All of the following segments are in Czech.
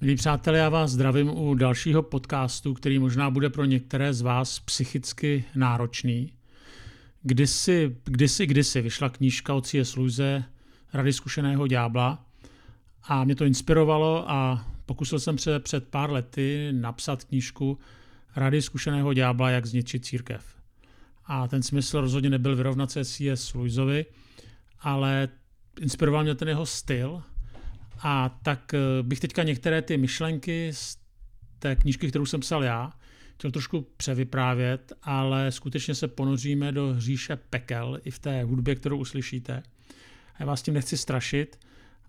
Milí přátelé, já vás zdravím u dalšího podcastu, který možná bude pro některé z vás psychicky náročný. Kdysi, kdysi, kdysi vyšla knížka o C.S. Luise Rady zkušeného ďábla a mě to inspirovalo a pokusil jsem se před pár lety napsat knížku Rady zkušeného ďábla, jak zničit církev. A ten smysl rozhodně nebyl vyrovnat se C.S. Luisovi, ale inspiroval mě ten jeho styl – a tak eh, bych teďka některé ty myšlenky z té knížky, kterou jsem psal já, chtěl trošku převyprávět, ale skutečně se ponoříme do hříše pekel i v té hudbě, kterou uslyšíte. Já vás tím nechci strašit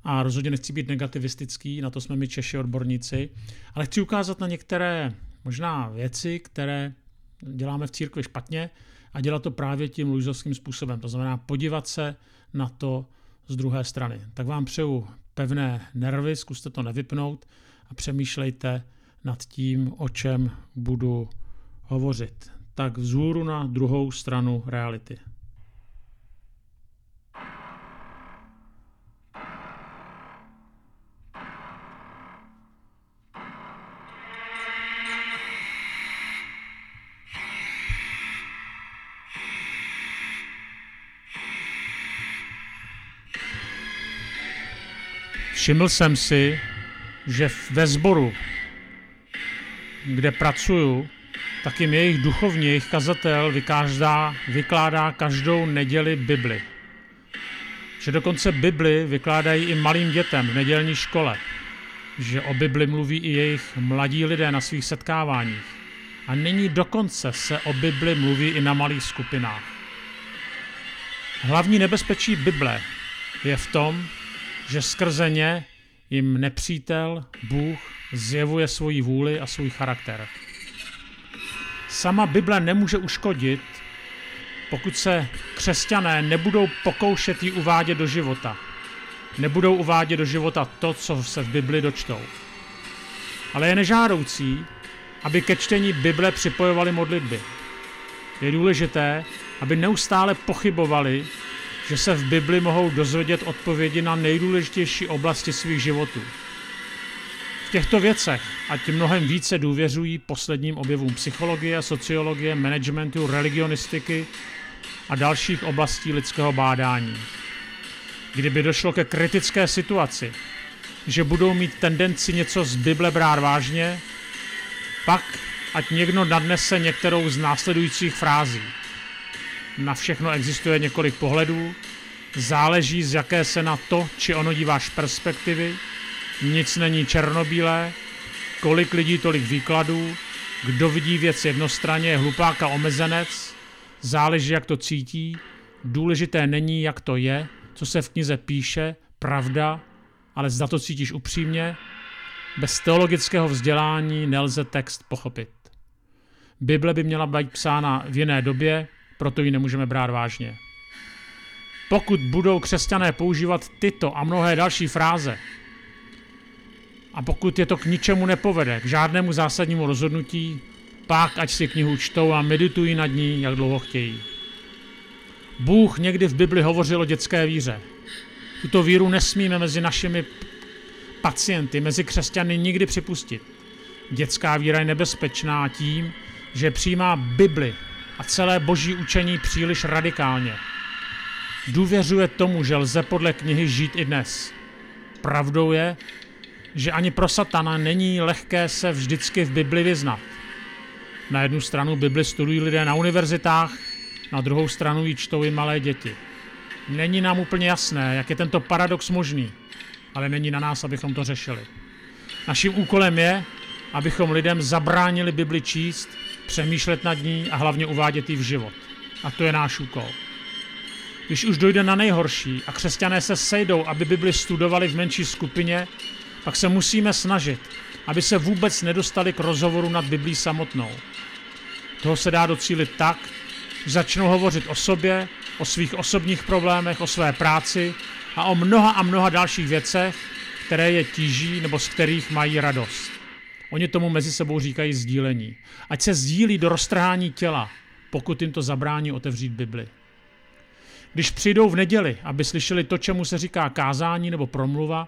a rozhodně nechci být negativistický, na to jsme my Češi odborníci, ale chci ukázat na některé možná věci, které děláme v církvi špatně a dělat to právě tím luizovským způsobem. To znamená podívat se na to z druhé strany. Tak vám přeju pevné nervy, zkuste to nevypnout a přemýšlejte nad tím, o čem budu hovořit. Tak vzhůru na druhou stranu reality. Všiml jsem si, že ve sboru, kde pracuju, tak jim jejich duchovní, jejich kazatel vykáždá, vykládá každou neděli Bibli. Že dokonce Bibli vykládají i malým dětem v nedělní škole. Že o Bibli mluví i jejich mladí lidé na svých setkáváních. A nyní dokonce se o Bibli mluví i na malých skupinách. Hlavní nebezpečí Bible je v tom, že skrze ně jim nepřítel, Bůh, zjevuje svoji vůli a svůj charakter. Sama Bible nemůže uškodit, pokud se křesťané nebudou pokoušet ji uvádět do života. Nebudou uvádět do života to, co se v Bibli dočtou. Ale je nežádoucí, aby ke čtení Bible připojovali modlitby. Je důležité, aby neustále pochybovali že se v Bibli mohou dozvědět odpovědi na nejdůležitější oblasti svých životů. V těchto věcech, ať mnohem více důvěřují posledním objevům psychologie, sociologie, managementu, religionistiky a dalších oblastí lidského bádání. Kdyby došlo ke kritické situaci, že budou mít tendenci něco z Bible brát vážně, pak ať někdo nadnese některou z následujících frází na všechno existuje několik pohledů, záleží z jaké se na to či ono díváš perspektivy, nic není černobílé, kolik lidí tolik výkladů, kdo vidí věc jednostranně je hlupák a omezenec, záleží jak to cítí, důležité není jak to je, co se v knize píše, pravda, ale zda to cítíš upřímně, bez teologického vzdělání nelze text pochopit. Bible by měla být psána v jiné době, proto ji nemůžeme brát vážně. Pokud budou křesťané používat tyto a mnohé další fráze, a pokud je to k ničemu nepovede, k žádnému zásadnímu rozhodnutí, pak ať si knihu čtou a meditují nad ní, jak dlouho chtějí. Bůh někdy v Bibli hovořil o dětské víře. Tuto víru nesmíme mezi našimi pacienty, mezi křesťany nikdy připustit. Dětská víra je nebezpečná tím, že přijímá Bibli a celé boží učení příliš radikálně. Důvěřuje tomu, že lze podle knihy žít i dnes. Pravdou je, že ani pro satana není lehké se vždycky v Bibli vyznat. Na jednu stranu Bibli studují lidé na univerzitách, na druhou stranu ji čtou i malé děti. Není nám úplně jasné, jak je tento paradox možný, ale není na nás, abychom to řešili. Naším úkolem je, abychom lidem zabránili Bibli číst přemýšlet nad ní a hlavně uvádět ji v život. A to je náš úkol. Když už dojde na nejhorší a křesťané se sejdou, aby Bibli studovali v menší skupině, pak se musíme snažit, aby se vůbec nedostali k rozhovoru nad Biblí samotnou. Toho se dá docílit tak, že začnou hovořit o sobě, o svých osobních problémech, o své práci a o mnoha a mnoha dalších věcech, které je tíží nebo z kterých mají radost. Oni tomu mezi sebou říkají sdílení. Ať se sdílí do roztrhání těla, pokud jim to zabrání otevřít Bibli. Když přijdou v neděli, aby slyšeli to, čemu se říká kázání nebo promluva,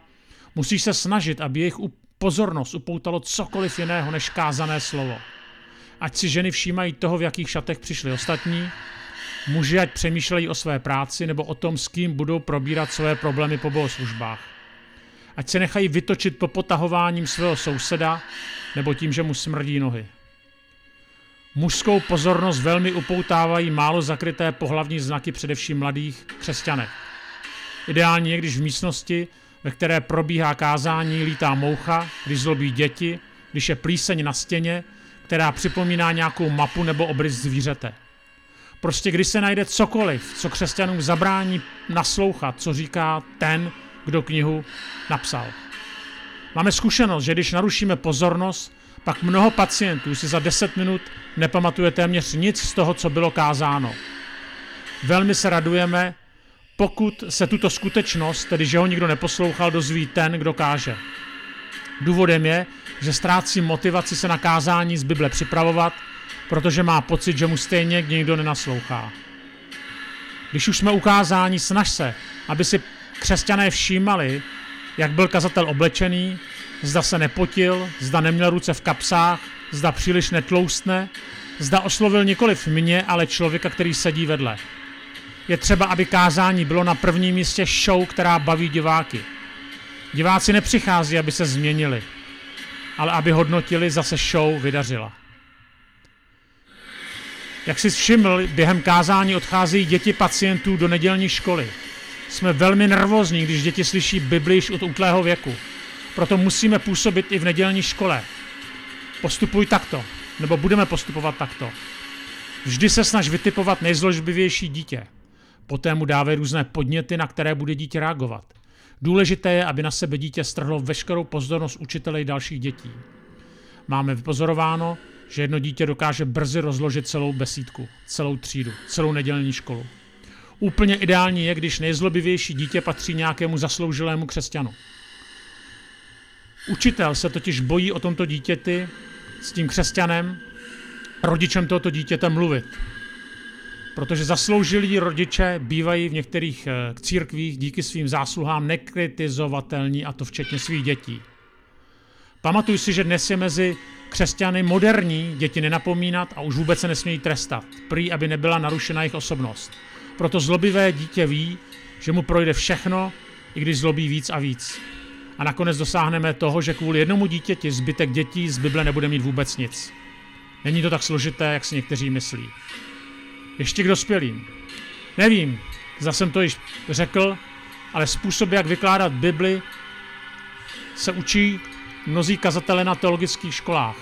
musí se snažit, aby jejich pozornost upoutalo cokoliv jiného než kázané slovo. Ať si ženy všímají toho, v jakých šatech přišli ostatní, muži ať přemýšlejí o své práci nebo o tom, s kým budou probírat své problémy po bohoslužbách. Ať se nechají vytočit po potahováním svého souseda nebo tím, že mu smrdí nohy. Mužskou pozornost velmi upoutávají málo zakryté pohlavní znaky především mladých křesťanech. Ideálně je, když v místnosti, ve které probíhá kázání, lítá moucha, když zlobí děti, když je plíseň na stěně, která připomíná nějakou mapu nebo obrys zvířete. Prostě když se najde cokoliv, co křesťanům zabrání naslouchat, co říká ten, kdo knihu napsal. Máme zkušenost, že když narušíme pozornost, pak mnoho pacientů si za 10 minut nepamatuje téměř nic z toho, co bylo kázáno. Velmi se radujeme, pokud se tuto skutečnost, tedy že ho nikdo neposlouchal, dozví ten, kdo káže. Důvodem je, že ztrácí motivaci se na kázání z Bible připravovat, protože má pocit, že mu stejně nikdo nenaslouchá. Když už jsme ukázáni, snaž se, aby si křesťané všímali, jak byl kazatel oblečený, zda se nepotil, zda neměl ruce v kapsách, zda příliš netloustne, zda oslovil nikoliv mě, ale člověka, který sedí vedle. Je třeba, aby kázání bylo na prvním místě show, která baví diváky. Diváci nepřichází, aby se změnili, ale aby hodnotili, zase show vydařila. Jak si všiml, během kázání odcházejí děti pacientů do nedělní školy. Jsme velmi nervózní, když děti slyší Bibli již od útlého věku. Proto musíme působit i v nedělní škole. Postupuj takto, nebo budeme postupovat takto. Vždy se snaž vytipovat nejzložbivější dítě. Poté mu dávej různé podněty, na které bude dítě reagovat. Důležité je, aby na sebe dítě strhlo veškerou pozornost učitele i dalších dětí. Máme vypozorováno, že jedno dítě dokáže brzy rozložit celou besídku, celou třídu, celou nedělní školu. Úplně ideální je, když nejzlobivější dítě patří nějakému zasloužilému křesťanu. Učitel se totiž bojí o tomto dítěti s tím křesťanem, rodičem tohoto dítěte mluvit. Protože zasloužilí rodiče bývají v některých eh, církvích díky svým zásluhám nekritizovatelní, a to včetně svých dětí. Pamatuj si, že dnes je mezi křesťany moderní děti nenapomínat a už vůbec se nesmějí trestat, prý, aby nebyla narušena jejich osobnost. Proto zlobivé dítě ví, že mu projde všechno, i když zlobí víc a víc. A nakonec dosáhneme toho, že kvůli jednomu dítěti zbytek dětí z Bible nebude mít vůbec nic. Není to tak složité, jak si někteří myslí. Ještě k dospělým. Nevím, zase jsem to již řekl, ale způsob, jak vykládat Bibli, se učí mnozí kazatele na teologických školách.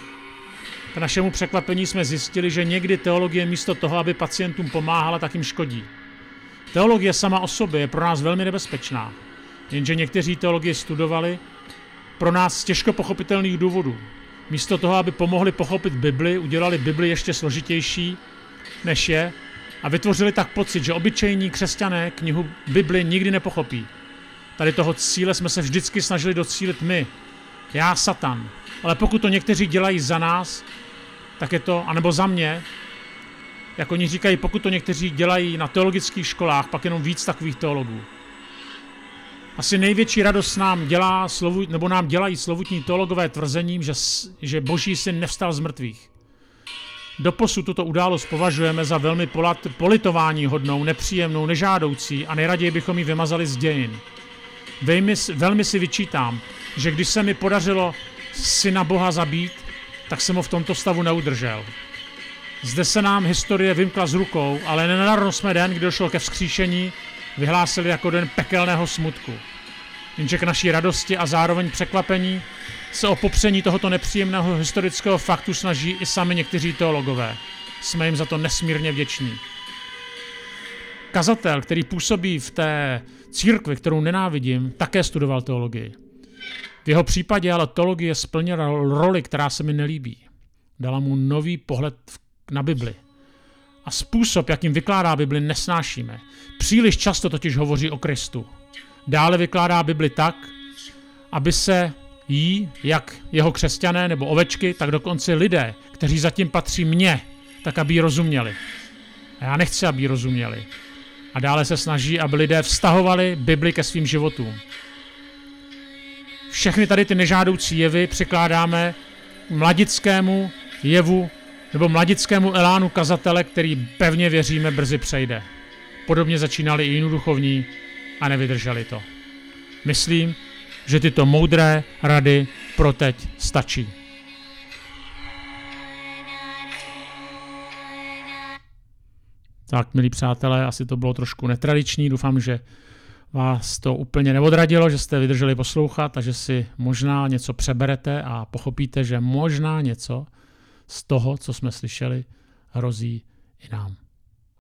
K našemu překvapení jsme zjistili, že někdy teologie místo toho, aby pacientům pomáhala, tak jim škodí. Teologie sama o sobě je pro nás velmi nebezpečná, jenže někteří teologie studovali pro nás z těžko pochopitelných důvodů. Místo toho, aby pomohli pochopit Bibli, udělali Bibli ještě složitější, než je, a vytvořili tak pocit, že obyčejní křesťané knihu Bibli nikdy nepochopí. Tady toho cíle jsme se vždycky snažili docílit my, já Satan. Ale pokud to někteří dělají za nás, tak je to, anebo za mě, jak oni říkají, pokud to někteří dělají na teologických školách, pak jenom víc takových teologů. Asi největší radost nám dělá, slovu, nebo nám dělají slovutní teologové tvrzením, že, že boží syn nevstal z mrtvých. Doposud tuto událost považujeme za velmi polat, politování hodnou, nepříjemnou, nežádoucí a nejraději bychom ji vymazali z dějin. Velmi, velmi si vyčítám, že když se mi podařilo syna Boha zabít, tak jsem ho v tomto stavu neudržel. Zde se nám historie vymkla z rukou, ale nenadarno jsme den, kdy došlo ke vzkříšení, vyhlásili jako den pekelného smutku. Jenže k naší radosti a zároveň překvapení se o popření tohoto nepříjemného historického faktu snaží i sami někteří teologové. Jsme jim za to nesmírně vděční. Kazatel, který působí v té církvi, kterou nenávidím, také studoval teologii. V jeho případě ale teologie splnila roli, která se mi nelíbí. Dala mu nový pohled na Bibli. A způsob, jakým vykládá Bibli, nesnášíme. Příliš často totiž hovoří o Kristu. Dále vykládá Bibli tak, aby se jí, jak jeho křesťané nebo ovečky, tak dokonce lidé, kteří zatím patří mně, tak aby ji rozuměli. A já nechci, aby ji rozuměli. A dále se snaží, aby lidé vztahovali Bibli ke svým životům. všechny tady ty nežádoucí jevy přikládáme mladickému jevu nebo mladickému elánu kazatele, který pevně věříme brzy přejde. Podobně začínali i jiní duchovní a nevydrželi to. Myslím, že tyto moudré rady pro teď stačí. Tak, milí přátelé, asi to bylo trošku netradiční. Doufám, že vás to úplně neodradilo, že jste vydrželi poslouchat a že si možná něco přeberete a pochopíte, že možná něco z toho, co jsme slyšeli, hrozí i nám.